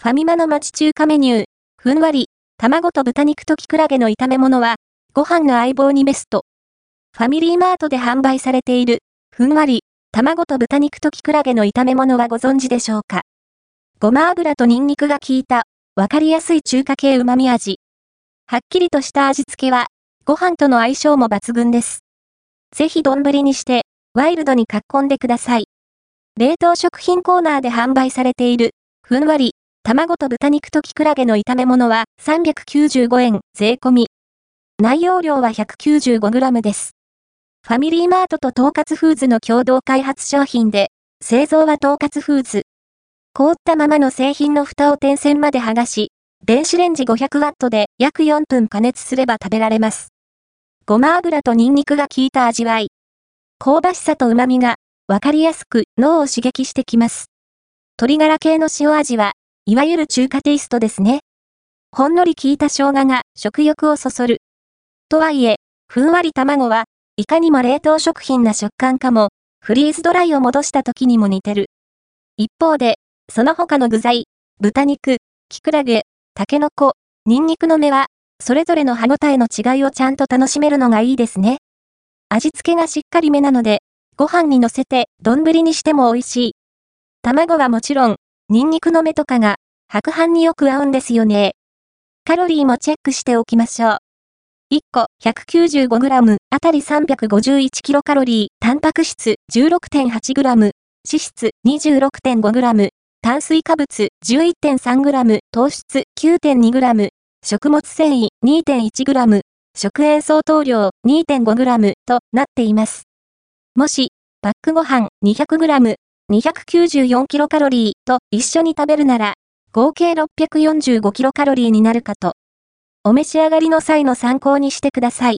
ファミマの町中華メニュー、ふんわり、卵と豚肉とキクラゲの炒め物は、ご飯の相棒にベスト。ファミリーマートで販売されている、ふんわり、卵と豚肉とキクラゲの炒め物はご存知でしょうか？ごま油とニンニクが効いた、わかりやすい中華系旨味味。はっきりとした味付けは、ご飯との相性も抜群です。ぜひ丼にして、ワイルドにかっこんでください。冷凍食品コーナーで販売されている、ふんわり、卵と豚肉とキクラゲの炒め物は395円税込み。内容量は 195g です。ファミリーマートと統括フーズの共同開発商品で、製造は統括フーズ。凍ったままの製品の蓋を点線まで剥がし、電子レンジ 500W で約4分加熱すれば食べられます。ごま油とニンニクが効いた味わい。香ばしさと旨味が、わかりやすく脳を刺激してきます。鶏ガラ系の塩味は、いわゆる中華テイストですね。ほんのり効いた生姜が食欲をそそる。とはいえ、ふんわり卵は、いかにも冷凍食品な食感かも、フリーズドライを戻した時にも似てる。一方で、その他の具材、豚肉、キクラゲ、タケノコ、ニンニクの芽は、それぞれの歯ごたえの違いをちゃんと楽しめるのがいいですね。味付けがしっかりめなので、ご飯に乗せて丼にしても美味しい。卵はもちろん、ニンニクの芽とかが、白飯によく合うんですよね。カロリーもチェックしておきましょう。1個 195g あたり 351kcal、タンパク質 16.8g、脂質 26.5g、炭水化物 11.3g、糖質 9.2g、食物繊維 2.1g、食塩相当量 2.5g となっています。もし、パックご飯 200g、294キロカロリーと一緒に食べるなら、合計645キロカロリーになるかと。お召し上がりの際の参考にしてください。